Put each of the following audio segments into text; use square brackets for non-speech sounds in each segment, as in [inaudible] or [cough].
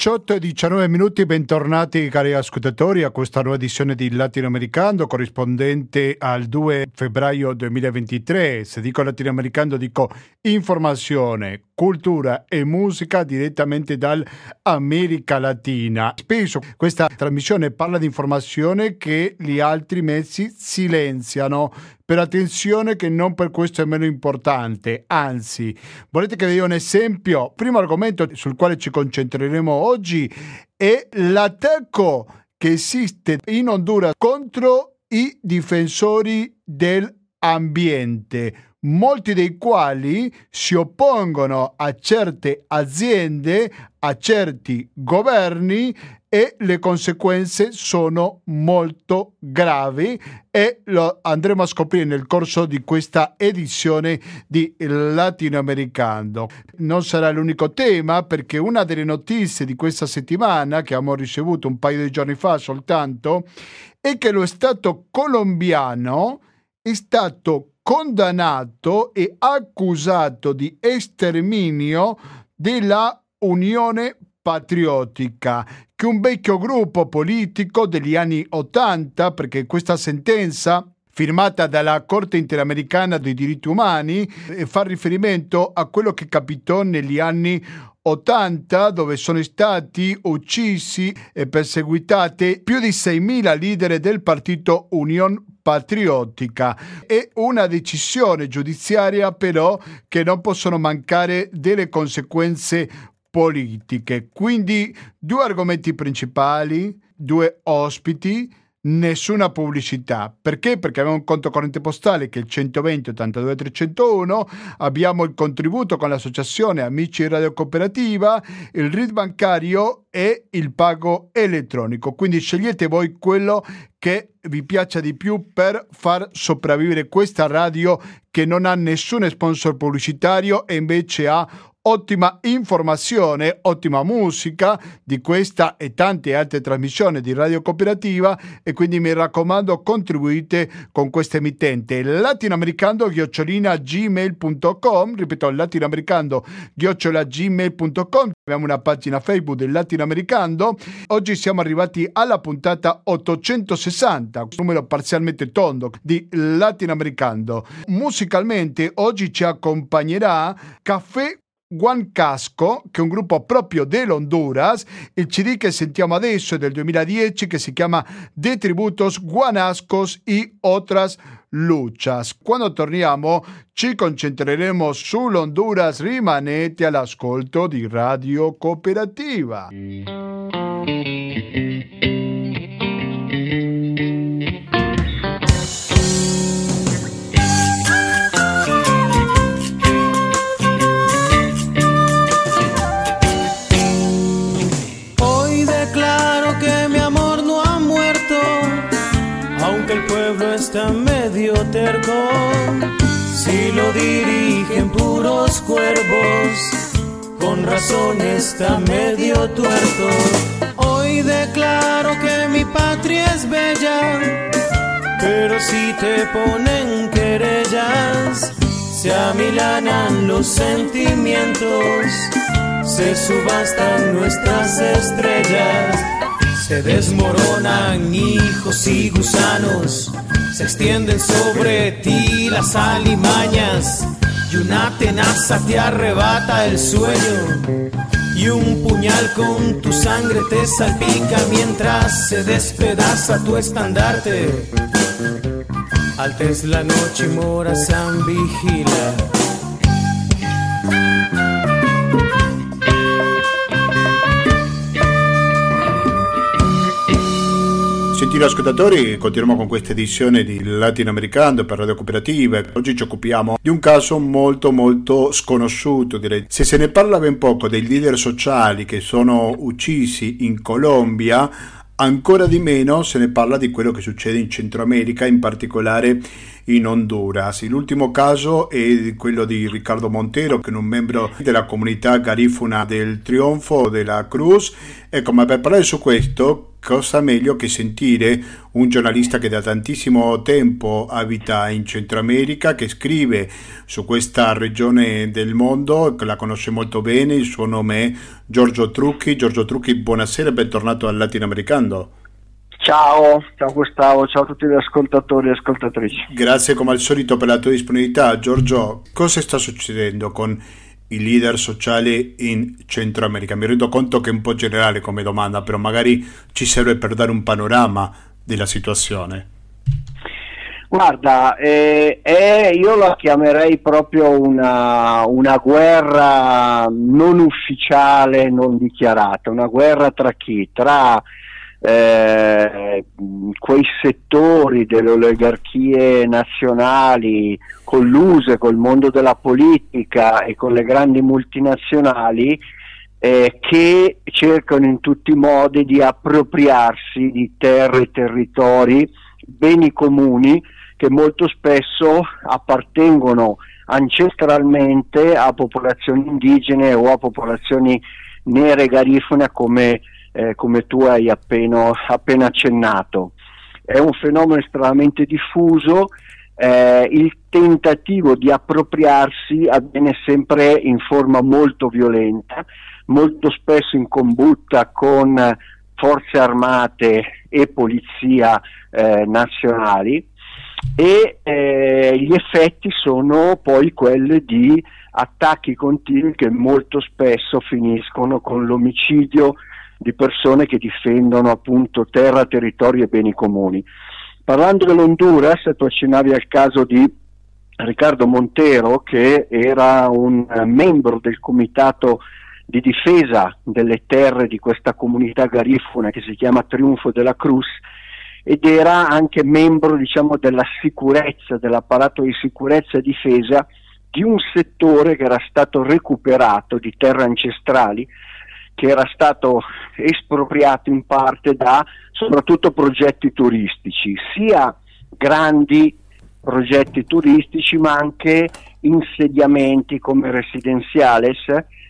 18 e 19 minuti, bentornati cari ascoltatori a questa nuova edizione di Latinoamericano corrispondente al 2 febbraio 2023. Se dico latinoamericano dico informazione, cultura e musica direttamente dall'America Latina. Spesso questa trasmissione parla di informazione che gli altri mezzi silenziano per attenzione che non per questo è meno importante, anzi, volete che vi dia un esempio? Primo argomento sul quale ci concentreremo oggi è l'attacco che esiste in Honduras contro i difensori dell'ambiente molti dei quali si oppongono a certe aziende, a certi governi e le conseguenze sono molto gravi e lo andremo a scoprire nel corso di questa edizione di Latinoamericano. Non sarà l'unico tema perché una delle notizie di questa settimana che abbiamo ricevuto un paio di giorni fa soltanto è che lo Stato colombiano è stato condannato e accusato di esterminio della Unione Patriottica, che un vecchio gruppo politico degli anni Ottanta, perché questa sentenza firmata dalla Corte Interamericana dei diritti umani fa riferimento a quello che capitò negli anni 80 dove sono stati uccisi e perseguitati più di 6.000 leader del partito Union patriottica. È una decisione giudiziaria però che non possono mancare delle conseguenze politiche. Quindi due argomenti principali, due ospiti nessuna pubblicità. Perché? Perché abbiamo un conto corrente postale che è il 120 82 301, abbiamo il contributo con l'associazione Amici Radio Cooperativa, il RID bancario e il pago elettronico. Quindi scegliete voi quello che vi piaccia di più per far sopravvivere questa radio che non ha nessun sponsor pubblicitario e invece ha ottima informazione, ottima musica di questa e tante altre trasmissioni di Radio Cooperativa e quindi mi raccomando contribuite con questa emittente. Latinoamericano gmail.com ripeto latinoamericano gmail.com abbiamo una pagina Facebook del latinoamericano oggi siamo arrivati alla puntata 860 un numero parzialmente tondo di latinoamericano musicalmente oggi ci accompagnerà Caffè Juan Casco, che è un gruppo proprio dell'Honduras. Il CD che sentiamo adesso è del 2010 che si chiama De Tributos Guanascos y Otras Luchas. Quando torniamo ci concentreremo sull'Honduras. Rimanete all'ascolto di Radio Cooperativa. Si lo dirigen puros cuervos, con razón está medio tuerto. Hoy declaro que mi patria es bella, pero si te ponen querellas, se amilanan los sentimientos, se subastan nuestras estrellas. Se desmoronan hijos y gusanos, se extienden sobre ti las alimañas y una tenaza te arrebata el sueño. Y un puñal con tu sangre te salpica mientras se despedaza tu estandarte. Altes la noche y Morazán vigila Gentili ascoltatori, continuiamo con questa edizione di Latinoamericano per Radio Cooperativa. Oggi ci occupiamo di un caso molto molto sconosciuto, direi. Se se ne parla ben poco dei leader sociali che sono uccisi in Colombia, ancora di meno se ne parla di quello che succede in Centro America, in particolare in Honduras. L'ultimo caso è quello di Riccardo Montero, che è un membro della comunità garifuna del Trionfo della Cruz. Ecco, ma per parlare su questo cosa meglio che sentire un giornalista che da tantissimo tempo abita in Centro America, che scrive su questa regione del mondo, che la conosce molto bene, il suo nome è Giorgio Trucchi. Giorgio Trucchi, buonasera e bentornato al Latinoamericano. Ciao, ciao Gustavo, ciao a tutti gli ascoltatori e ascoltatrici. Grazie come al solito per la tua disponibilità. Giorgio, cosa sta succedendo con i leader sociali in Centro America? Mi rendo conto che è un po' generale come domanda, però magari ci serve per dare un panorama della situazione. Guarda, eh, eh, io la chiamerei proprio una, una, guerra non ufficiale, non dichiarata, una guerra tra chi? Tra eh, quei settori delle oligarchie nazionali colluse col mondo della politica e con le grandi multinazionali eh, che cercano in tutti i modi di appropriarsi di terre territori, beni comuni che molto spesso appartengono ancestralmente a popolazioni indigene o a popolazioni nere garifone come eh, come tu hai appena, appena, accennato. È un fenomeno estremamente diffuso, eh, il tentativo di appropriarsi avviene sempre in forma molto violenta, molto spesso in combutta con forze armate e polizia eh, nazionali e eh, gli effetti sono poi quelli di attacchi continui che molto spesso finiscono con l'omicidio di persone che difendono appunto terra, territorio e beni comuni. Parlando dell'Honduras, tu accennavi al caso di Riccardo Montero, che era un eh, membro del comitato di difesa delle terre di questa comunità garifuna che si chiama Triunfo della Cruz ed era anche membro diciamo, della sicurezza, dell'apparato di sicurezza e difesa di un settore che era stato recuperato di terre ancestrali che era stato espropriato in parte da soprattutto progetti turistici, sia grandi progetti turistici ma anche insediamenti come residenziales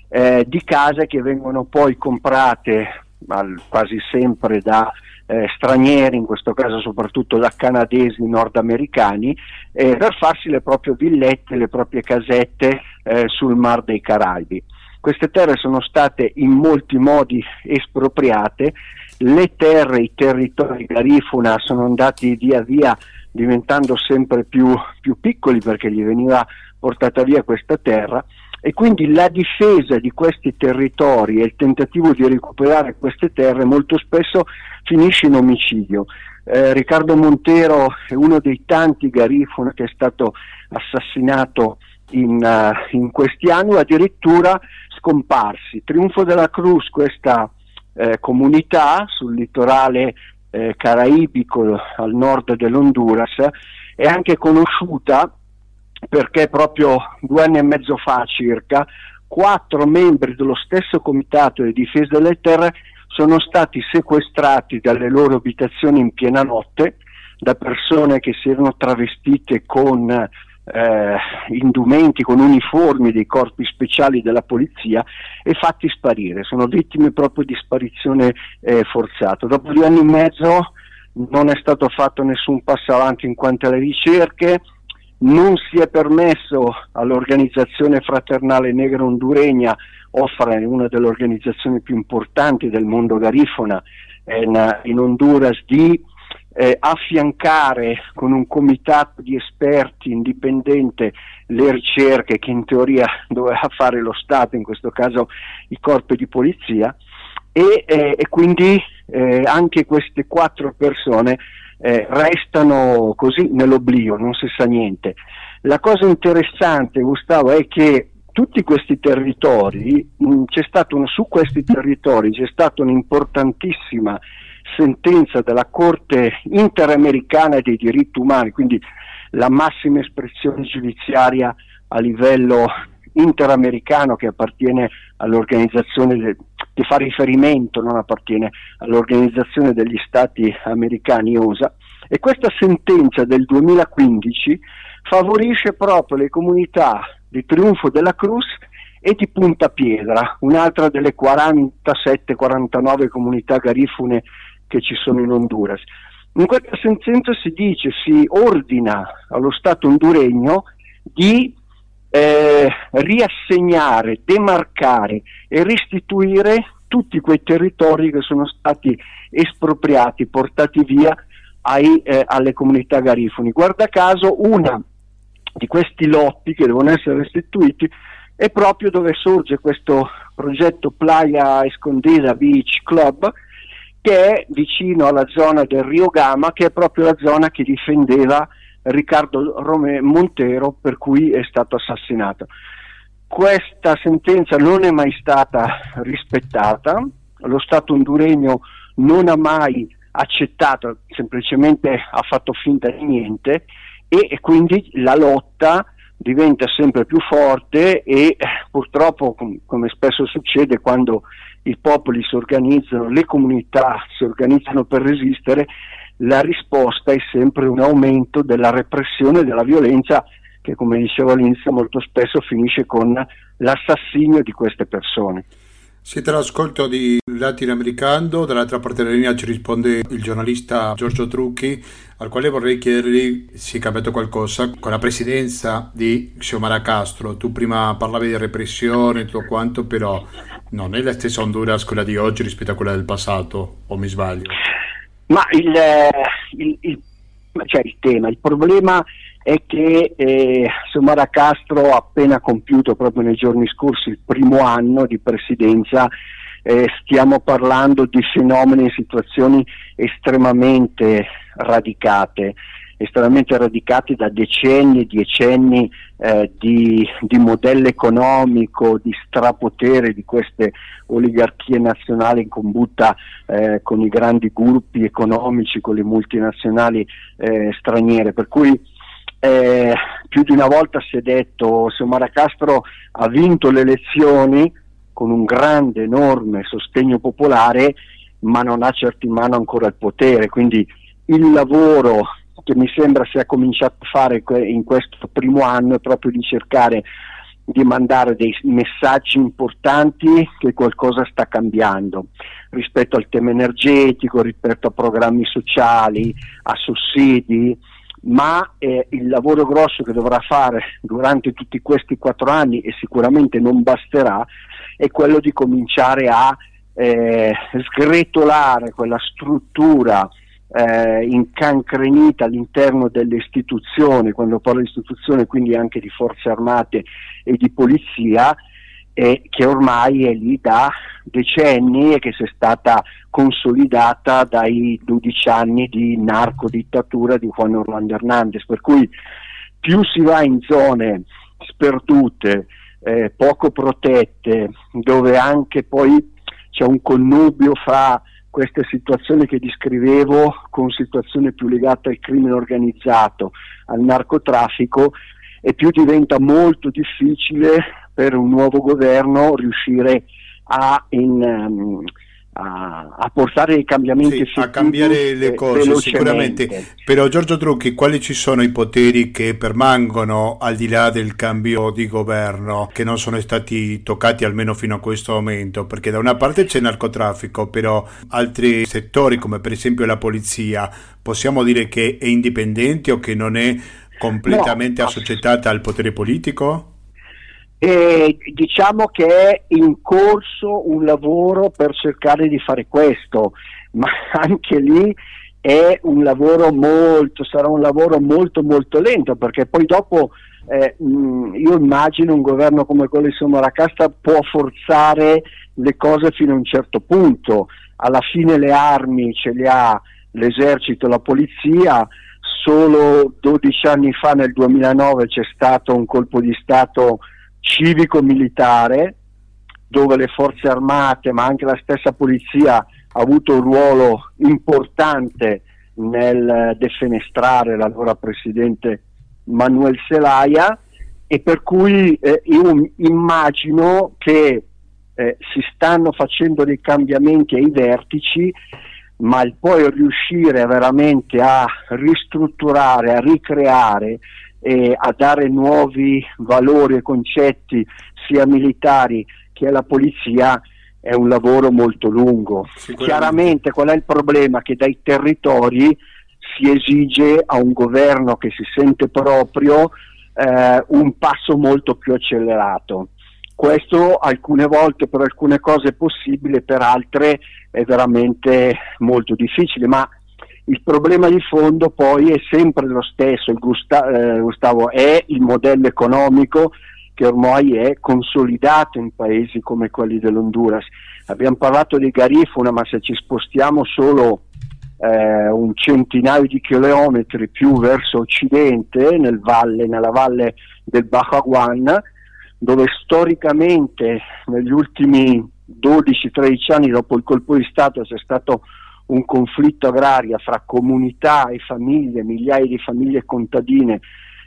eh, di case che vengono poi comprate al, quasi sempre da eh, stranieri, in questo caso soprattutto da canadesi nordamericani, eh, per farsi le proprie villette, le proprie casette eh, sul Mar dei Caraibi. Queste terre sono state in molti modi espropriate, le terre, i territori garifuna sono andati via via diventando sempre più, più piccoli perché gli veniva portata via questa terra e quindi la difesa di questi territori e il tentativo di recuperare queste terre molto spesso finisce in omicidio. Eh, Riccardo Montero è uno dei tanti garifuna che è stato assassinato in, uh, in questi anni, addirittura scomparsi. Trionfo della Cruz, questa eh, comunità sul litorale eh, caraibico al nord dell'Honduras, è anche conosciuta perché proprio due anni e mezzo fa circa quattro membri dello stesso comitato di difesa delle terre sono stati sequestrati dalle loro abitazioni in piena notte da persone che si erano travestite con eh, indumenti, con uniformi dei corpi speciali della polizia e fatti sparire. Sono vittime proprio di sparizione eh, forzata. Dopo due anni e mezzo non è stato fatto nessun passo avanti in quanto alle ricerche, non si è permesso all'organizzazione fraternale negra honduregna, offre una delle organizzazioni più importanti del mondo garifona in, in Honduras, di eh, affiancare con un comitato di esperti indipendente le ricerche che in teoria [laughs] doveva fare lo Stato, in questo caso i corpi di polizia, e, eh, e quindi eh, anche queste quattro persone eh, restano così nell'oblio, non si sa niente. La cosa interessante, Gustavo, è che tutti questi territori, mh, c'è stato uno, su questi territori c'è stata un'importantissima sentenza della Corte interamericana dei diritti umani, quindi la massima espressione giudiziaria a livello interamericano che appartiene all'organizzazione de, che fa riferimento, non appartiene all'organizzazione degli stati americani USA e questa sentenza del 2015 favorisce proprio le comunità di Triunfo della Cruz e di Punta Piedra, un'altra delle 47-49 comunità garifune che ci sono in Honduras. In questa sentenza si dice, si ordina allo Stato honduregno di eh, riassegnare, demarcare e restituire tutti quei territori che sono stati espropriati, portati via ai, eh, alle comunità garifoni. Guarda caso, una di questi lotti che devono essere restituiti è proprio dove sorge questo progetto Playa Escondida Beach Club, che è vicino alla zona del Rio Gama, che è proprio la zona che difendeva Riccardo Rome Montero per cui è stato assassinato. Questa sentenza non è mai stata rispettata, lo Stato honduregno non ha mai accettato, semplicemente ha fatto finta di niente e, e quindi la lotta diventa sempre più forte e purtroppo, com- come spesso succede quando i popoli si organizzano, le comunità si organizzano per resistere, la risposta è sempre un aumento della repressione e della violenza che, come dicevo all'inizio, molto spesso finisce con l'assassinio di queste persone. Siete all'ascolto di Latinoamericano, dall'altra parte della linea ci risponde il giornalista Giorgio Trucchi, al quale vorrei chiedergli se è cambiato qualcosa con la presidenza di Xiomara Castro. Tu prima parlavi di repressione e tutto quanto, però non è la stessa Honduras quella di oggi rispetto a quella del passato, o mi sbaglio? Ma il, il, il, cioè il tema, il problema è che eh, Xiomara Castro ha appena compiuto proprio nei giorni scorsi il primo anno di presidenza, eh, stiamo parlando di fenomeni e situazioni estremamente radicate estremamente radicati da decenni e decenni eh, di, di, modello economico, di strapotere di queste oligarchie nazionali in combutta eh, con i grandi gruppi economici, con le multinazionali eh, straniere. Per cui eh, più di una volta si è detto che Xiomara Castro ha vinto le elezioni con un grande, enorme sostegno popolare, ma non ha certo in mano ancora il potere. Quindi il lavoro che mi sembra sia cominciato a fare in questo primo anno è proprio di cercare di mandare dei messaggi importanti che qualcosa sta cambiando rispetto al tema energetico, rispetto a programmi sociali, a sussidi, ma eh, il lavoro grosso che dovrà fare durante tutti questi quattro anni e sicuramente non basterà è quello di cominciare a eh, sgretolare quella struttura eh, incancrenita all'interno delle istituzioni, quando parlo di istituzioni quindi anche di forze armate e di polizia, eh, che ormai è lì da decenni e che si è stata consolidata dai 12 anni di narcodittatura di Juan Orlando Hernandez, per cui più si va in zone sperdute, eh, poco protette, dove anche poi c'è un connubio fra queste situazioni che descrivevo con situazioni più legate al crimine organizzato, al narcotraffico e più diventa molto difficile per un nuovo governo riuscire a, in, um, a, a, portare dei cambiamenti sì, a cambiare le cose sicuramente. Però Giorgio Trucchi quali ci sono i poteri che permangono al di là del cambio di governo che non sono stati toccati almeno fino a questo momento? Perché da una parte c'è il narcotraffico però altri settori come per esempio la polizia possiamo dire che è indipendente o che non è completamente no. associata al potere politico? E diciamo che è in corso un lavoro per cercare di fare questo, ma [laughs] anche lì è un lavoro molto, sarà un lavoro molto molto lento perché poi dopo eh, io immagino un governo come quello di Somaracasta può forzare le cose fino a un certo punto, alla fine le armi ce le ha l'esercito, la polizia, solo 12 anni fa nel 2009 c'è stato un colpo di Stato civico-militare dove le forze armate ma anche la stessa polizia ha avuto un ruolo importante nel defenestrare l'allora presidente Manuel Zelaya. E per cui eh, io immagino che eh, si stanno facendo dei cambiamenti ai vertici ma il poi riuscire veramente a ristrutturare, a ricreare e a dare nuovi valori e concetti sia militari che alla polizia è un lavoro molto lungo. Chiaramente qual è il problema? Che dai territori si esige a un governo che si sente proprio eh, un passo molto più accelerato. Questo alcune volte per alcune cose è possibile, per altre è veramente molto difficile, ma il problema di fondo poi è sempre lo stesso, Gusta- eh, Gustavo, è il modello economico che ormai è consolidato in paesi come quelli dell'Honduras. Abbiamo parlato di Garifuna, ma se ci spostiamo solo eh, un centinaio di chilometri più verso occidente, nel valle, nella valle del Bajaguan, dove storicamente negli ultimi 12-13 anni dopo il colpo di Stato c'è stato un conflitto agrario fra comunità e famiglie, migliaia di famiglie contadine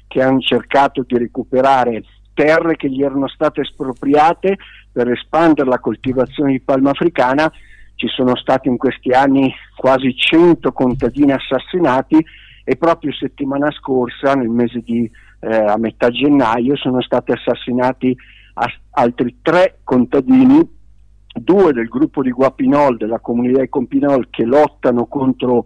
che hanno cercato di recuperare terre che gli erano state espropriate per espandere la coltivazione di palma africana. Ci sono stati in questi anni quasi 100 contadini assassinati e proprio settimana scorsa, nel mese di eh, a metà gennaio, sono stati assassinati a- altri tre contadini, due del gruppo di Guapinol, della comunità di Compinol, che lottano contro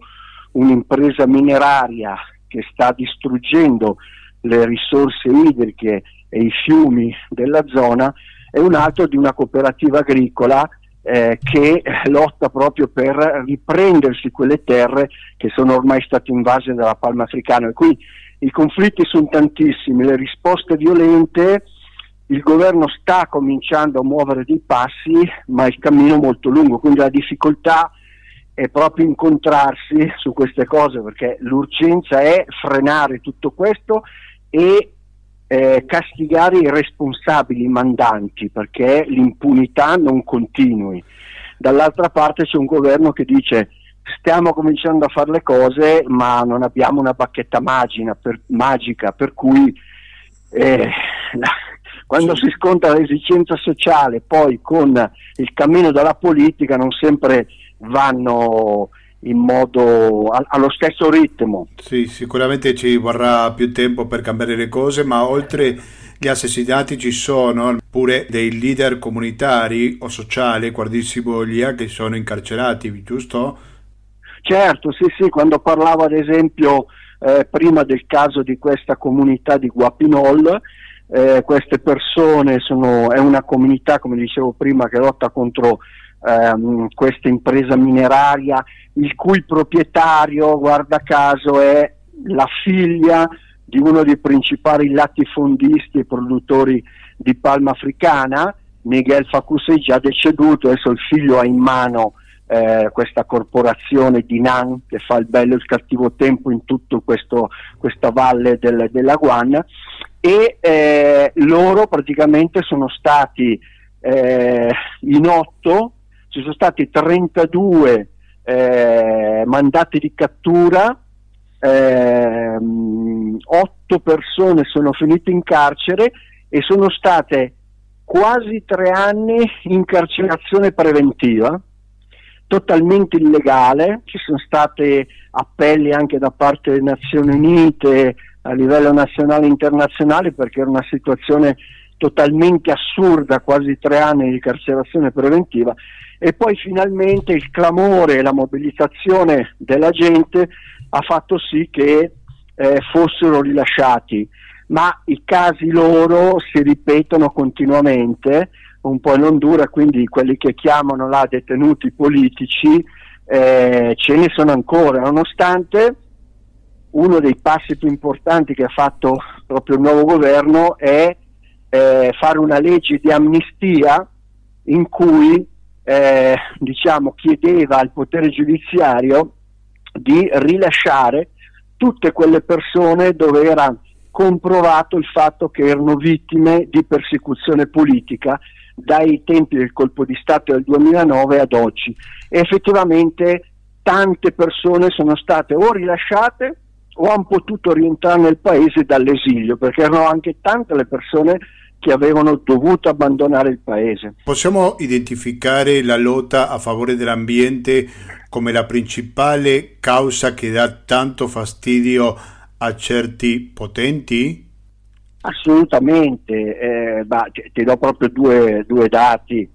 un'impresa mineraria che sta distruggendo le risorse idriche e i fiumi della zona e un altro di una cooperativa agricola eh, che lotta proprio per riprendersi quelle terre che sono ormai state invase dalla palma africana. E qui i conflitti sono tantissimi, le risposte violente, il governo sta cominciando a muovere dei passi, ma il cammino è molto lungo, quindi la difficoltà è proprio incontrarsi su queste cose, perché l'urgenza è frenare tutto questo e eh, castigare i responsabili i mandanti perché l'impunità non continui. Dall'altra parte c'è un governo che dice stiamo cominciando a fare le cose ma non abbiamo una bacchetta magica per, magica, per cui eh, quando si scontra l'esigenza sociale poi con il cammino della politica non sempre vanno in modo allo stesso ritmo. Sì, sicuramente ci vorrà più tempo per cambiare le cose, ma oltre gli assassinati ci sono pure dei leader comunitari o sociali, guardissi voglia, che sono incarcerati, giusto? Certo, sì, sì, quando parlavo ad esempio eh, prima del caso di questa comunità di Guapinol, eh, queste persone sono, è una comunità, come dicevo prima, che lotta contro ehm, questa impresa mineraria il cui proprietario, guarda caso, è la figlia di uno dei principali latifondisti e produttori di palma africana, Miguel Facusei già deceduto, adesso il figlio ha in mano eh, questa corporazione di Nan che fa il bello e il cattivo tempo in tutta questa valle del, della Guan. E eh, loro praticamente sono stati eh, in otto ci sono stati 32 eh, mandati di cattura, eh, 8 persone sono finite in carcere e sono state quasi tre anni in carcerazione preventiva, totalmente illegale, ci sono stati appelli anche da parte delle Nazioni Unite a livello nazionale e internazionale perché era una situazione totalmente assurda, quasi tre anni di carcerazione preventiva e poi finalmente il clamore e la mobilitazione della gente ha fatto sì che eh, fossero rilasciati, ma i casi loro si ripetono continuamente, un po' in Honduras, quindi quelli che chiamano là detenuti politici eh, ce ne sono ancora, nonostante uno dei passi più importanti che ha fatto proprio il nuovo governo è eh, fare una legge di amnistia in cui eh, diciamo, chiedeva al potere giudiziario di rilasciare tutte quelle persone dove era comprovato il fatto che erano vittime di persecuzione politica dai tempi del colpo di Stato del 2009 ad oggi. E effettivamente tante persone sono state o rilasciate o hanno potuto rientrare nel paese dall'esilio, perché erano anche tante le persone che avevano dovuto abbandonare il paese. Possiamo identificare la lotta a favore dell'ambiente come la principale causa che dà tanto fastidio a certi potenti? Assolutamente, eh, bah, ti do proprio due, due dati.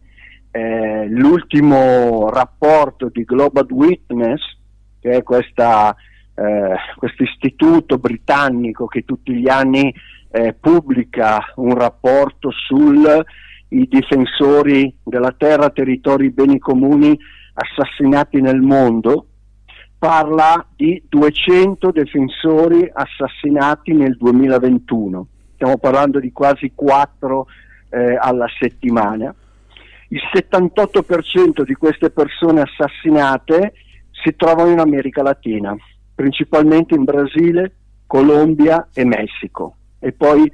eh, l'ultimo rapporto di Global Witness, che è questa, eh, questo istituto britannico che tutti gli anni eh, pubblica un rapporto sui difensori della terra, territori, beni comuni assassinati nel mondo, parla di 200 difensori assassinati nel 2021. Stiamo parlando di quasi 4 eh, alla settimana. Il 78% di queste persone assassinate si trovano in America Latina, principalmente in Brasile, Colombia e Messico e poi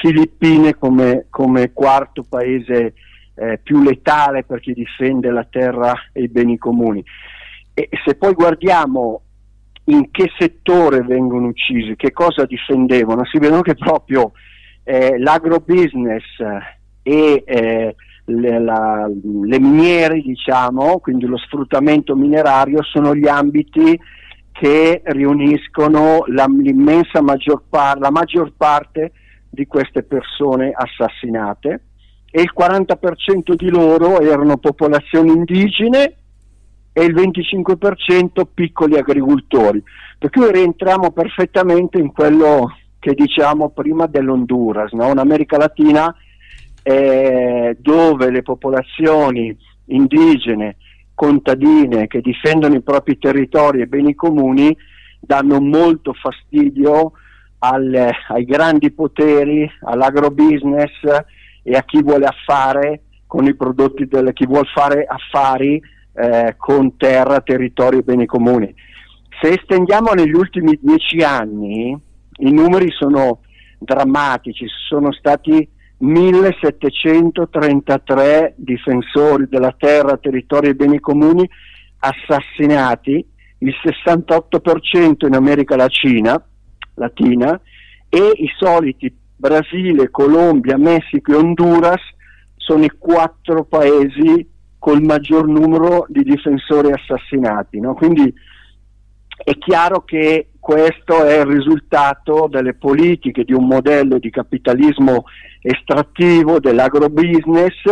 Filippine come, come quarto paese eh, più letale per chi difende la terra e i beni comuni. E se poi guardiamo in che settore vengono uccisi, che cosa difendevano, si vedono che proprio eh, l'agrobusiness e eh, le, la, le miniere, diciamo, quindi lo sfruttamento minerario, sono gli ambiti che riuniscono la, l'immensa maggior, par- la maggior parte di queste persone assassinate e il 40% di loro erano popolazioni indigene e il 25% piccoli agricoltori. Per cui rientriamo perfettamente in quello che diciamo prima dell'Honduras, no? un'America Latina eh, dove le popolazioni indigene, contadine che difendono i propri territori e beni comuni danno molto fastidio al, ai grandi poteri, all'agrobusiness e a chi vuole affare con i prodotti del, chi vuole fare affari eh, con terra, territorio e beni comuni. Se estendiamo negli ultimi dieci anni, i numeri sono drammatici, sono stati 1733 difensori della terra, territorio e beni comuni assassinati, il 68% in America Latina, Latina e i soliti Brasile, Colombia, Messico e Honduras sono i quattro paesi col maggior numero di difensori assassinati. No? Quindi è chiaro che questo è il risultato delle politiche di un modello di capitalismo estrattivo dell'agrobusiness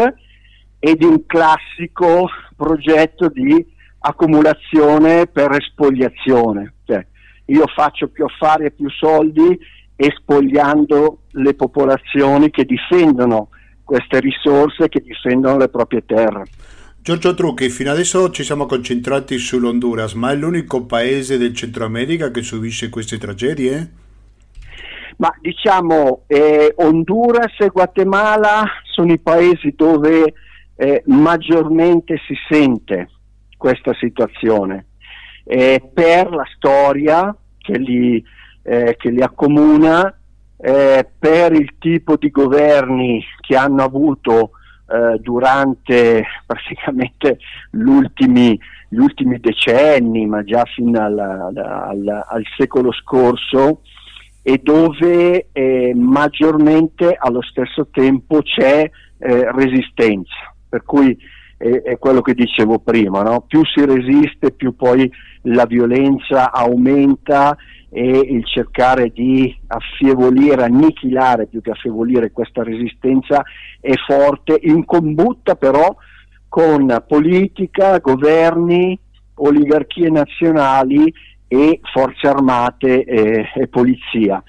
e di un classico progetto di accumulazione per espoliazione. Cioè, io faccio più affari e più soldi espogliando le popolazioni che difendono queste risorse, che difendono le proprie terre. Giorgio Trucchi, fino adesso ci siamo concentrati sull'Honduras, ma è l'unico paese del Centro America che subisce queste tragedie? Ma diciamo eh, Honduras e Guatemala sono i paesi dove eh, maggiormente si sente questa situazione eh, per la storia che li, eh, che li accomuna, eh, per il tipo di governi che hanno avuto eh, durante [laughs] praticamente gli ultimi, gli ultimi, decenni, ma già fino al, al, al secolo scorso, e dove eh, maggiormente allo stesso tempo c'è eh, resistenza. Per cui è, è, quello che dicevo prima, no? più si resiste, più poi la violenza aumenta e il cercare di affievolire, annichilare più che affievolire questa resistenza è forte, in combutta però con politica, governi, oligarchie nazionali e forze armate e, e polizia.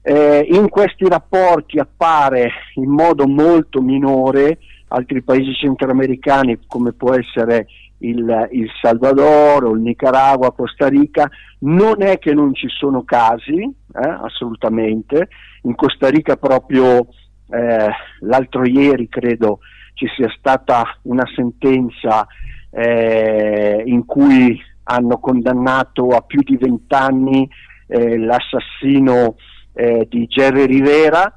Eh, in questi rapporti appare in modo molto minore altri paesi centroamericani come può essere il, il Salvador o il Nicaragua, Costa Rica, non è che non ci sono casi, eh, assolutamente, in Costa Rica proprio eh, l'altro ieri credo ci sia stata una sentenza eh, in cui hanno condannato a più di vent'anni eh, l'assassino eh, di Jerry Rivera,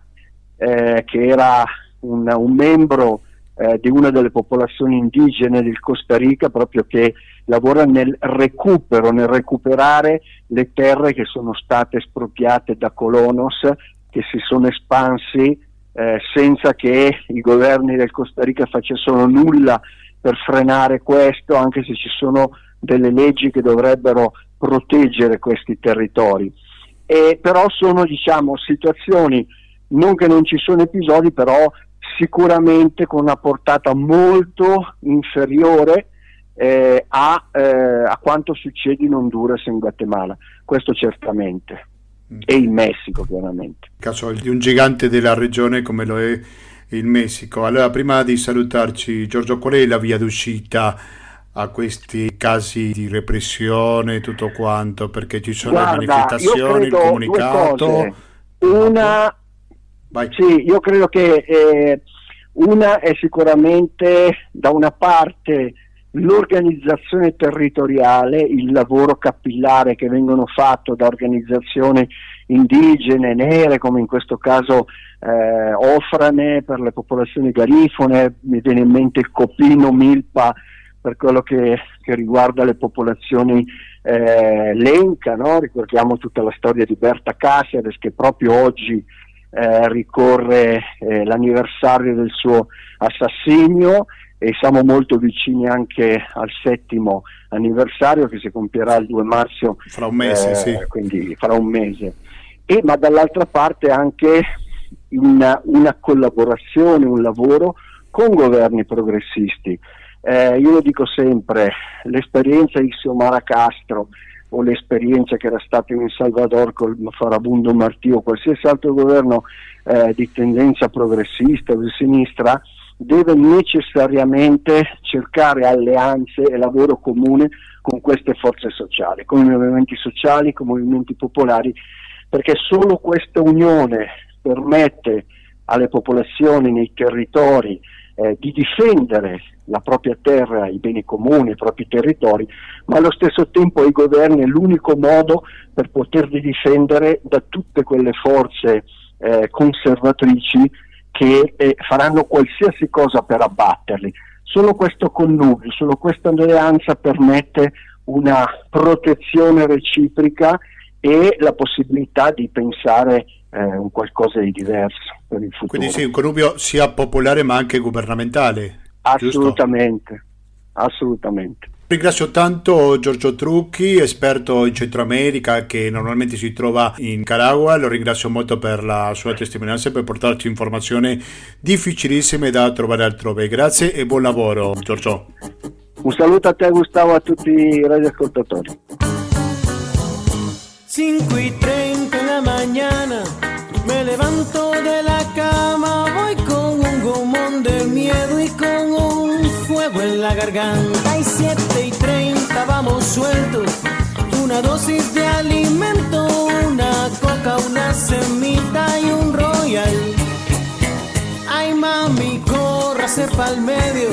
eh, che era un, un membro eh, di una delle popolazioni indigene del Costa Rica proprio che lavora nel recupero, nel recuperare le terre che sono state espropriate da colonos che si sono espansi eh, senza che i governi del Costa Rica facessero nulla per frenare questo, anche se ci sono delle leggi che dovrebbero proteggere questi territori. E però sono diciamo, situazioni, non che non ci sono episodi, però sicuramente con una portata molto inferiore eh, a, eh, a, quanto succede in Honduras e in Guatemala, questo certamente, mm. e in Messico chiaramente. Caso di un gigante della regione come lo è il Messico. Allora, prima di salutarci, Giorgio, qual è la via d'uscita a questi casi di repressione e tutto quanto? Perché ci sono Guarda, le manifestazioni, il comunicato. Una, sì, io credo che eh, una è sicuramente da una parte l'organizzazione territoriale, il lavoro capillare che vengono fatto da organizzazioni indigene, nere, come in questo caso eh, Ofrane per le popolazioni garifone, mi viene in mente Copino Milpa per quello che, che riguarda le popolazioni eh, Lenca, no? ricordiamo tutta la storia di Berta Cáceres che proprio oggi eh, ricorre eh, l'anniversario del suo assassinio e siamo molto vicini anche al settimo anniversario che si compierà il 2 marzo. Fra un mese, eh, sì. Quindi fra un mese. E, ma dall'altra parte anche una, una collaborazione, un lavoro con governi progressisti. Eh, io lo dico sempre, l'esperienza di Xiomara Castro o l'esperienza che era stata in Salvador con Farabundo Martì o qualsiasi altro governo eh, di tendenza progressista o di sinistra, deve necessariamente cercare alleanze e lavoro comune con queste forze sociali, con i movimenti sociali, con i movimenti popolari, perché solo questa unione permette alle popolazioni nei territori eh, di difendere la propria terra, i beni comuni, i propri territori, ma allo stesso tempo ai governi è l'unico modo per poterli difendere da tutte quelle forze eh, conservatrici che eh, faranno qualsiasi cosa per abbatterli. Solo questo connubio, solo questa alleanza permette una protezione reciproca e la possibilità di pensare eh, un qualcosa di diverso per il futuro. Quindi sì, un connubio sia popolare ma anche governamentale. Assolutamente, giusto? assolutamente. Ringrazio tanto Giorgio Trucchi, esperto in Centro America che normalmente si trova in Nicaragua, lo ringrazio molto per la sua testimonianza e per portarci informazioni difficilissime da trovare altrove. Grazie e buon lavoro Giorgio. Un saluto a te Gustavo e a tutti i radioascoltatori. 5 y 30 en la mañana, me levanto de la cama, voy con un gomón de miedo y con un fuego en la garganta. Y 7 y 30 vamos sueltos, una dosis de alimento, una coca, una semita y un royal. Ay mami, córrase pa'l medio,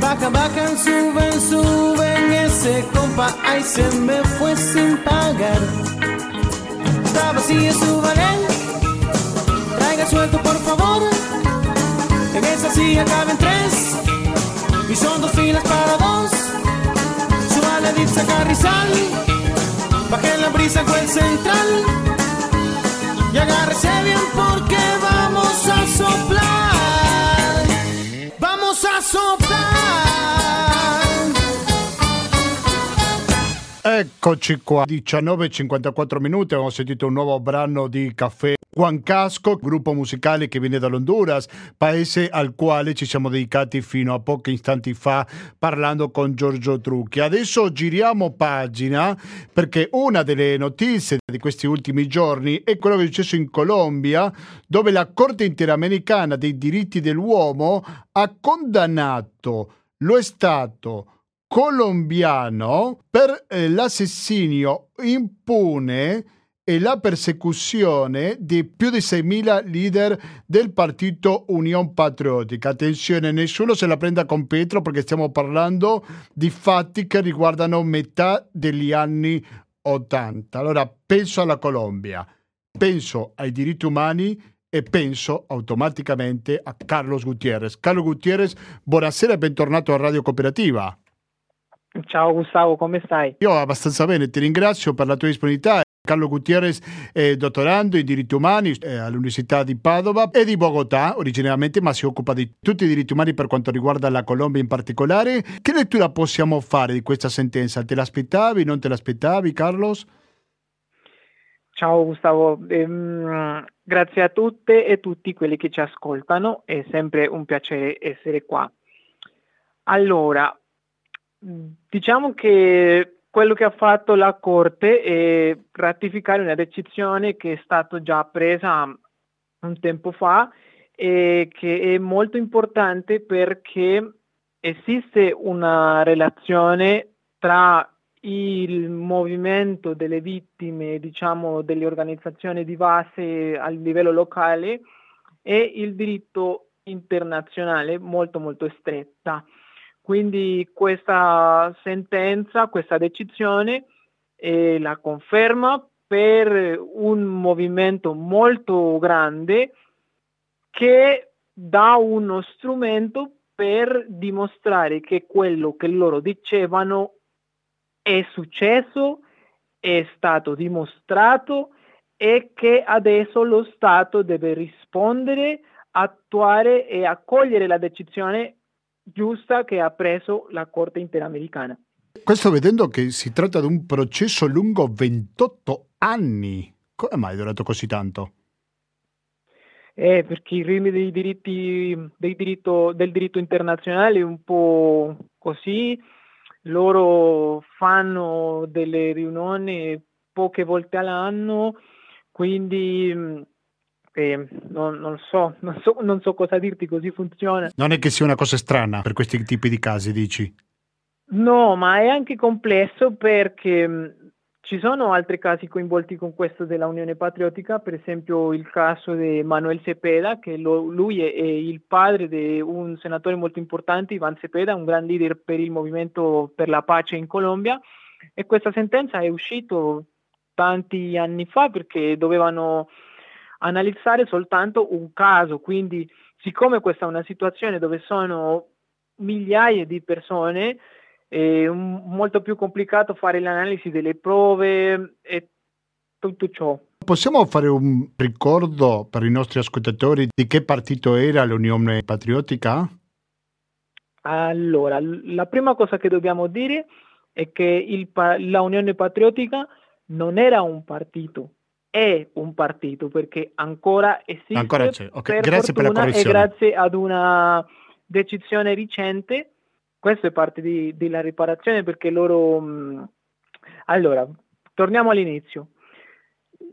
baja, bajan, suben, suben, ese compa, ay se me fue sin pagar. Está vacía, súbale, traiga suelto por favor, en esa silla caben tres y son dos filas para dos. Súbale, dice Carrizal, baje la brisa con el central y agárrese bien porque vamos a soplar. Vamos a soplar. Eccoci qua, 19.54 minuti, abbiamo sentito un nuovo brano di Caffè Juan Casco, gruppo musicale che viene dall'Honduras, paese al quale ci siamo dedicati fino a pochi istanti fa parlando con Giorgio Trucchi. Adesso giriamo pagina perché una delle notizie di questi ultimi giorni è quello che è successo in Colombia, dove la Corte Interamericana dei diritti dell'uomo ha condannato lo Stato colombiano per eh, l'assassinio impune e la persecuzione di più di 6.000 leader del partito Union Patriottica. Attenzione, nessuno se la prenda con Petro perché stiamo parlando di fatti che riguardano metà degli anni 80. Allora penso alla Colombia, penso ai diritti umani e penso automaticamente a Carlos Gutierrez. Carlo Gutierrez, buonasera e bentornato a Radio Cooperativa. Ciao Gustavo, come stai? Io abbastanza bene, ti ringrazio per la tua disponibilità. Carlo Gutierrez è dottorando in diritti umani eh, all'Università di Padova e di Bogotà originariamente, ma si occupa di tutti i diritti umani per quanto riguarda la Colombia in particolare. Che lettura possiamo fare di questa sentenza? Te l'aspettavi, non te l'aspettavi, Carlos? Ciao Gustavo, ehm, grazie a tutte e tutti quelli che ci ascoltano, è sempre un piacere essere qua. Allora, diciamo che quello che ha fatto la Corte è ratificare una decisione che è stata già presa un tempo fa e che è molto importante perché esiste una relazione tra il movimento delle vittime, diciamo, delle organizzazioni di base a livello locale e il diritto internazionale molto molto stretta. Quindi questa sentenza, questa decisione eh, la conferma per un movimento molto grande che dà uno strumento per dimostrare che quello che loro dicevano è successo, è stato dimostrato e che adesso lo Stato deve rispondere, attuare e accogliere la decisione giusta che ha preso la Corte Interamericana. Questo vedendo che si tratta di un processo lungo 28 anni. Come mai è durato così tanto? Eh, perché i ritmi dei diritti, dei diritto, del diritto internazionale è un po' così, loro fanno delle riunioni poche volte all'anno, quindi eh, non, non, so, non, so, non so cosa dirti, così funziona. Non è che sia una cosa strana per questi tipi di casi, dici? No, ma è anche complesso perché mm, ci sono altri casi coinvolti con questo della Unione Patriottica, per esempio il caso di Manuel Cepeda, che lo, lui è, è, il padre di un senatore molto importante, Ivan Cepeda, un gran leader per il movimento per la pace in Colombia, e questa sentenza è uscita tanti anni fa perché dovevano analizzare soltanto un caso, quindi siccome questa è una situazione dove sono migliaia di persone, è molto più complicato fare l'analisi delle prove e tutto ciò. Possiamo fare un ricordo per i nostri ascoltatori di che partito era l'Unione Patriottica? Allora, la prima cosa che dobbiamo dire è che il, la Unione Patriottica non era un partito, è un partito perché ancora esiste. Ancora c'è. Okay. grazie per la correzione. E grazie ad una decisione recente questo è parte di, della riparazione perché loro... Mh, mm, allora, torniamo all'inizio.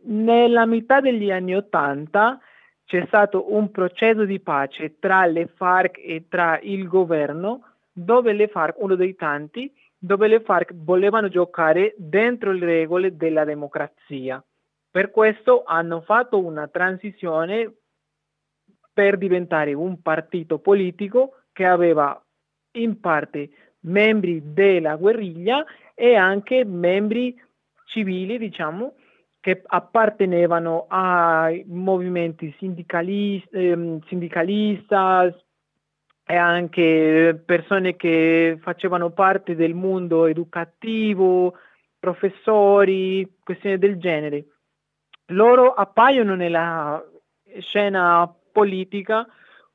Nella metà degli anni Ottanta c'è stato un processo di pace tra le FARC e tra il governo, dove le FARC, uno dei tanti, dove le FARC volevano giocare dentro le regole della democrazia. Per questo hanno fatto una transizione per diventare un partito politico che aveva in parte membri della guerriglia e anche membri civili, diciamo, che appartenevano ai movimenti sindicalista, eh, sindicalista e anche persone che facevano parte del mondo educativo, professori, questioni del genere. Loro appaiono nella scena politica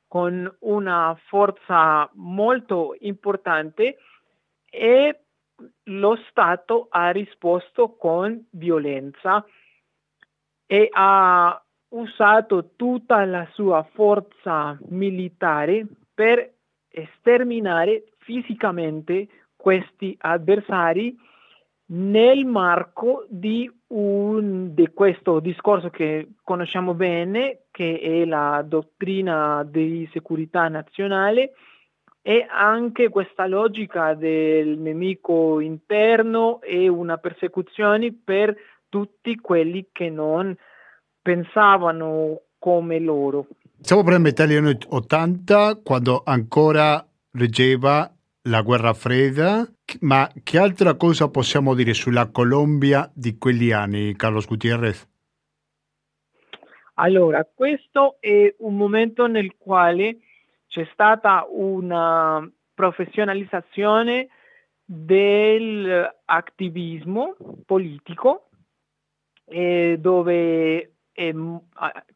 con una forza molto importante e lo Stato ha risposto con violenza e ha usato tutta la sua forza militare per sterminare fisicamente questi avversari nel marco di, un, di questo discorso che conosciamo bene, che è la dottrina di sicurezza nazionale, e anche questa logica del nemico interno e una persecuzione per tutti quelli che non pensavano come loro. Siamo per metà degli anni 80, quando ancora reggeva la guerra fredda, ma che altra cosa possiamo dire sulla Colombia di quegli anni, Carlos Gutierrez? Allora, questo è un momento nel quale c'è stata una professionalizzazione dell'attivismo politico eh, dove eh,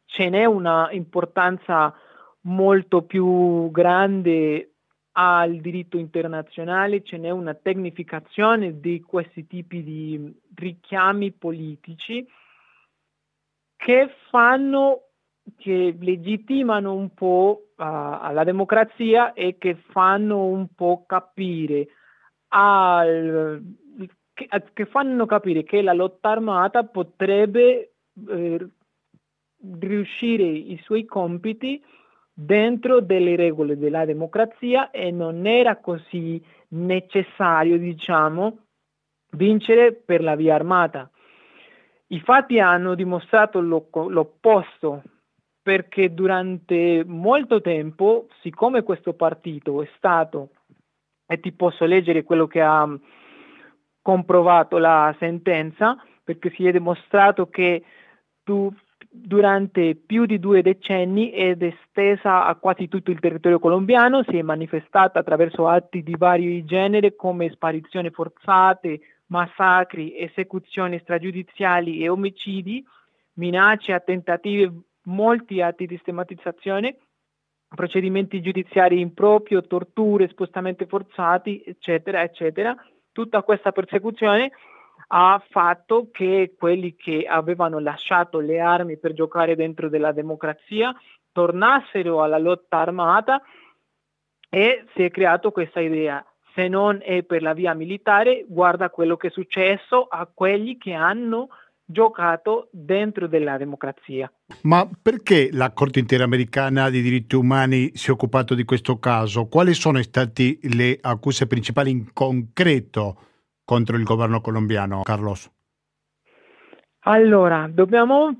ce n'è una importanza molto più grande al diritto internazionale, ce n'è una tecnificazione di questi tipi di richiami politici che fanno, che legittimano un po' uh, alla democrazia e che fanno un po' capire al, che, che fanno capire che la lotta armata potrebbe eh, riuscire i suoi compiti dentro delle regole della democrazia e non era così necessario, diciamo, vincere per la via armata. I fatti hanno dimostrato l'opposto, perché durante molto tempo, siccome questo partito è stato, e ti posso leggere quello che ha comprovato la sentenza, perché si è dimostrato che tu, durante più di due decenni ed estesa a quasi tutto il territorio colombiano, si è manifestata attraverso atti di vario genere come sparizioni forzate, massacri, esecuzioni stragiudiziali e omicidi, minacce, attentativi, molti atti di sistematizzazione, procedimenti giudiziari impropri, torture, spostamenti forzati, eccetera, eccetera. Tutta questa persecuzione ha fatto che quelli che avevano lasciato le armi per giocare dentro della democrazia tornassero alla lotta armata e si è creato questa idea. Se non è per la via militare, guarda quello che è successo a quelli che hanno giocato dentro della democrazia. Ma perché la Corte Interamericana dei diritti umani si è occupato di questo caso? Quali sono state le accuse principali in concreto contro il governo colombiano, Carlos? Allora, dobbiamo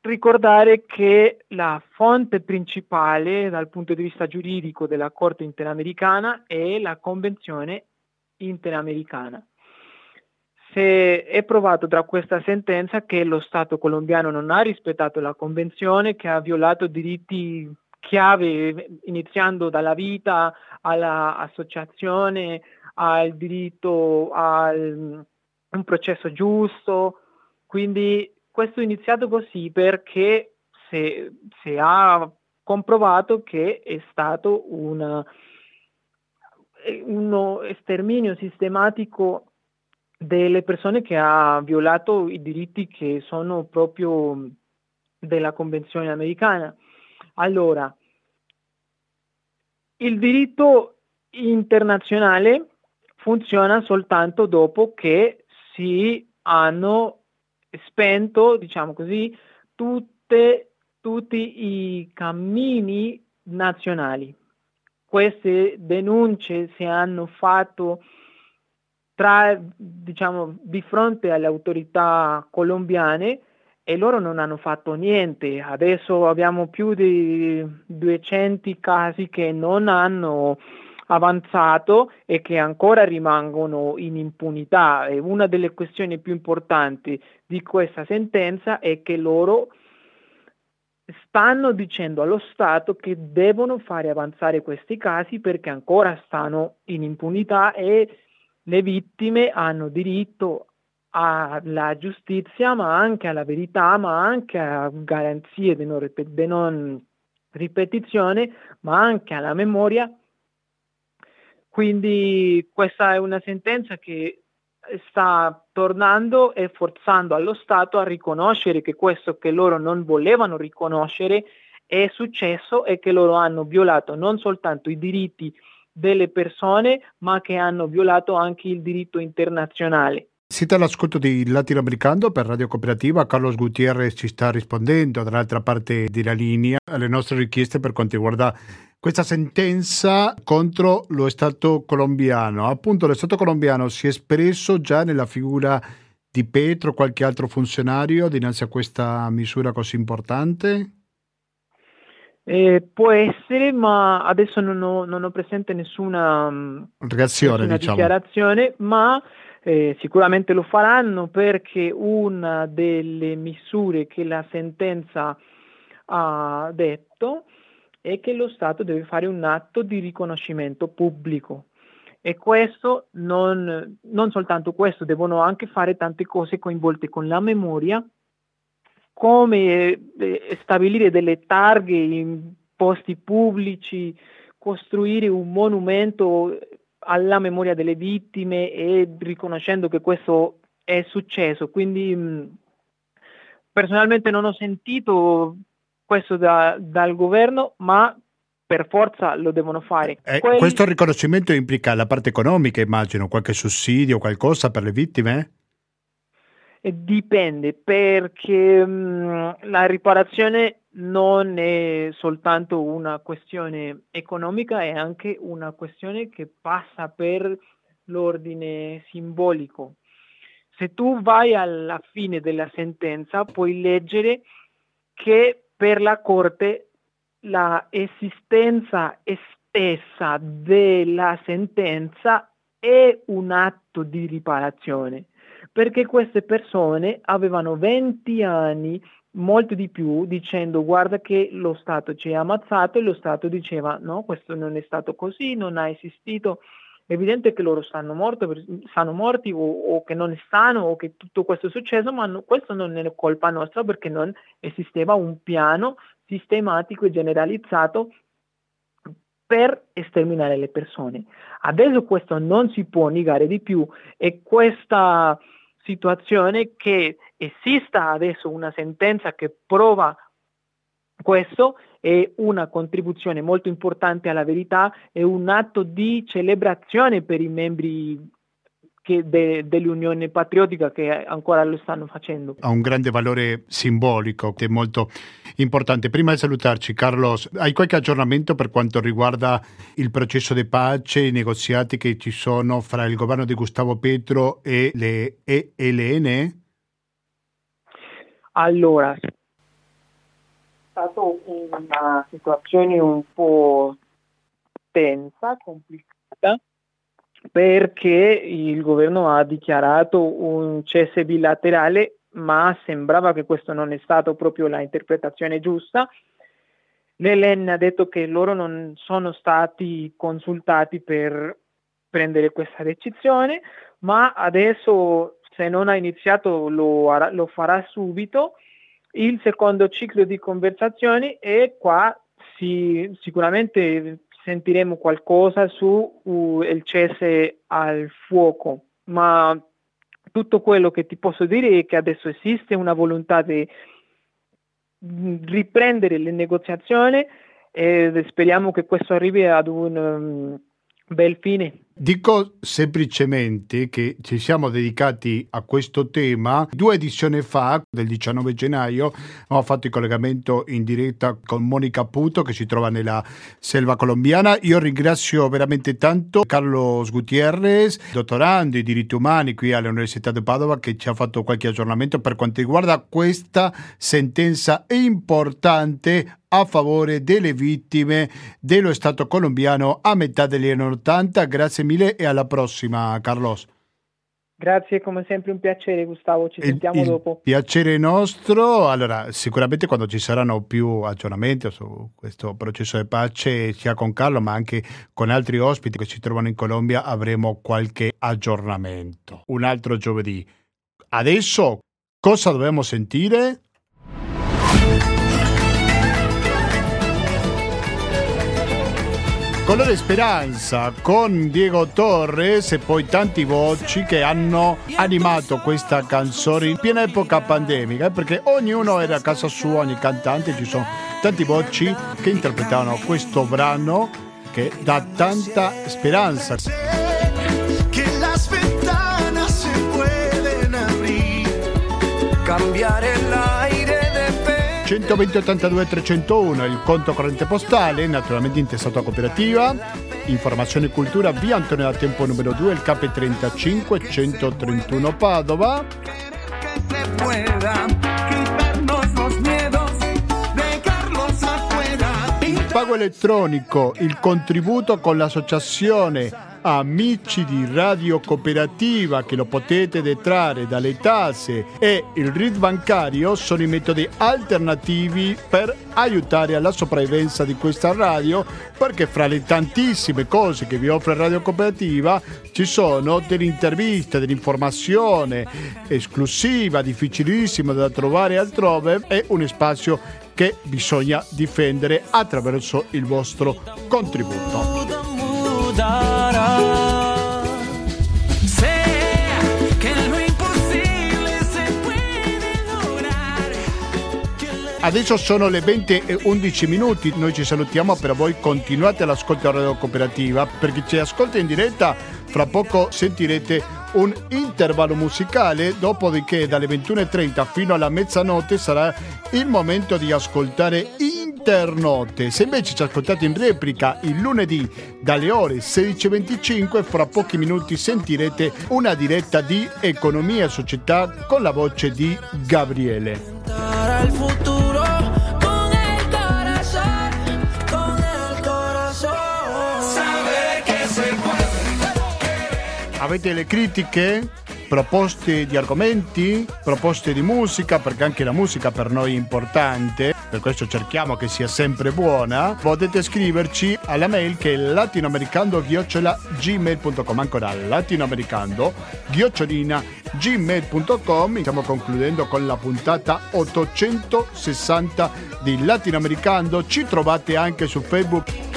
ricordare che la fonte principale dal punto di vista giuridico della Corte Interamericana è la Convenzione Interamericana. Se è provato da questa sentenza che lo Stato colombiano non ha rispettato la Convenzione, che ha violato diritti chiave iniziando dalla vita all'associazione, al diritto a un processo giusto. Quindi questo è iniziato così perché si, ha comprovato che è stato un, uno sterminio sistematico delle persone che ha violato i diritti che sono proprio della Convenzione americana. Allora, il diritto internazionale funziona soltanto dopo che si hanno spento, diciamo così, tutte, tutti i cammini nazionali. Queste denunce si hanno fatto tra, diciamo, di fronte alle autorità colombiane e loro non hanno fatto niente. Adesso abbiamo più di 200 casi che non hanno avanzato e che ancora rimangono in impunità. E una delle questioni più importanti di questa sentenza è che loro stanno dicendo allo Stato che devono fare avanzare questi casi perché ancora stanno in impunità e le vittime hanno diritto alla giustizia, ma anche alla verità, ma anche a garanzie di non, ripet- di non ripetizione, ma anche alla memoria quindi questa è una sentenza che sta tornando e forzando allo Stato a riconoscere che questo che loro non volevano riconoscere è successo e che loro hanno violato non soltanto i diritti delle persone, ma che hanno violato anche il diritto internazionale. Siete all'ascolto di Latinoamericano per Radio Cooperativa, Carlos Gutierrez ci sta rispondendo dall'altra parte della linea alle nostre richieste per quanto riguarda questa sentenza contro lo Stato colombiano. Appunto, lo Stato colombiano si è espresso già nella figura di Petro, qualche altro funzionario, dinanzi a questa misura così importante? Eh, può essere, ma adesso non ho, non ho presente nessuna, Reazione, nessuna diciamo. dichiarazione, ma eh, sicuramente lo faranno perché una delle misure che la sentenza ha detto è che lo Stato deve fare un atto di riconoscimento pubblico. E questo non, non soltanto questo, devono anche fare tante cose coinvolte con la memoria, come eh, stabilire delle targhe in posti pubblici, costruire un monumento alla memoria delle vittime e riconoscendo che questo è successo. Quindi mh, personalmente non ho sentito questo da, dal governo, ma per forza lo devono fare. Eh, Quel... Questo riconoscimento implica la parte economica, immagino, qualche sussidio, qualcosa per le vittime? Dipende perché mh, mm, la riparazione non è soltanto una questione economica, è anche una questione che passa per l'ordine simbolico. Se tu vai alla fine della sentenza puoi leggere che per la Corte la esistenza stessa della sentenza è un atto di riparazione, perché queste persone avevano 20 anni, molto di più, dicendo guarda che lo Stato ci ha ammazzato e lo Stato diceva no, questo non è stato così, non ha esistito. È evidente che loro stanno, morto, stanno morti o, o, che non stanno o che tutto questo è successo, ma no, questo non è colpa nostra perché non esisteva un piano sistematico e generalizzato per sterminare le persone. Adesso questo non si può negare di più e questa situazione che esista adesso una sentenza che prova questo è una contribuzione molto importante alla verità, è un atto di celebrazione per i membri de, dell'Unione Patriottica che ancora lo stanno facendo. Ha un grande valore simbolico che è molto importante. Prima di salutarci, Carlos, hai qualche aggiornamento per quanto riguarda il processo di pace, i negoziati che ci sono fra il governo di Gustavo Petro e le ELN? Allora, è stata una situazione un po' tensa, complicata, perché il governo ha dichiarato un cesse bilaterale, ma sembrava che questo non è stato proprio la interpretazione giusta. L'Elen ha detto che loro non sono stati consultati per prendere questa decisione, ma adesso se non ha iniziato lo, lo farà subito il secondo ciclo di conversazioni e qua si, sicuramente sentiremo qualcosa su uh, cese al fuoco, ma tutto quello che ti posso dire è che adesso esiste una volontà di riprendere le negoziazioni e speriamo che questo arrivi ad un um, bel fine. Dico semplicemente che ci siamo dedicati a questo tema due edizioni fa, del 19 gennaio, abbiamo fatto il collegamento in diretta con Monica Puto che si trova nella selva colombiana. Io ringrazio veramente tanto Carlos Gutierrez, dottorando in diritti umani qui all'Università di Padova, che ci ha fatto qualche aggiornamento per quanto riguarda questa sentenza importante a favore delle vittime dello Stato colombiano a metà degli anni 80. Grazie mille e alla prossima, Carlos. Grazie, come sempre un piacere Gustavo, ci sentiamo il, dopo. Piacere nostro, allora sicuramente quando ci saranno più aggiornamenti su questo processo di pace sia con Carlo ma anche con altri ospiti che si trovano in Colombia avremo qualche aggiornamento. Un altro giovedì. Adesso cosa dobbiamo sentire? Colore Speranza con Diego Torres e poi tanti voci che hanno animato questa canzone in piena epoca pandemica eh, perché ognuno era a casa sua, ogni cantante, ci sono tanti voci che interpretavano questo brano che dà tanta speranza. Che se pueden abrir, cambiare la 120 82 301 il conto corrente postale, naturalmente intestato a cooperativa. Informazione e cultura via Antonio da Tempo numero 2, il KP 35 131 Padova. Pago elettronico, il contributo con l'associazione amici di Radio Cooperativa che lo potete detrarre dalle tasse e il RID bancario sono i metodi alternativi per aiutare alla sopravvivenza di questa radio perché fra le tantissime cose che vi offre Radio Cooperativa ci sono delle interviste, dell'informazione esclusiva, difficilissima da trovare altrove e un spazio che bisogna difendere attraverso il vostro contributo. Adesso sono le 20 e 11 minuti, noi ci salutiamo, però voi continuate all'ascolto a Radio Cooperativa perché ci ascolta in diretta, fra poco sentirete un intervallo musicale, dopodiché dalle 21.30 fino alla mezzanotte sarà il momento di ascoltare internote. Se invece ci ascoltate in replica il lunedì dalle ore 16.25, fra pochi minuti sentirete una diretta di economia e società con la voce di Gabriele. Avete le critiche? Proposte di argomenti? Proposte di musica? Perché anche la musica per noi è importante, per questo cerchiamo che sia sempre buona. Potete scriverci alla mail che è latinoamericando-gmail.com ancora latinoamericando-gmail.com Stiamo concludendo con la puntata 860 di Latinoamericando. Ci trovate anche su Facebook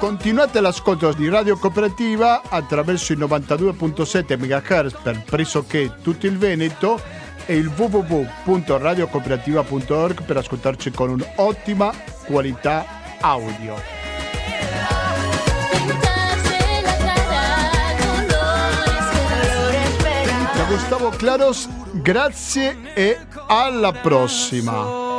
continuate l'ascolto di Radio Cooperativa attraverso il 92.7 MHz per pressoché tutto il Veneto e il www.radiocooperativa.org per ascoltarci con un'ottima qualità audio. Da Gustavo Claros, grazie e alla prossima.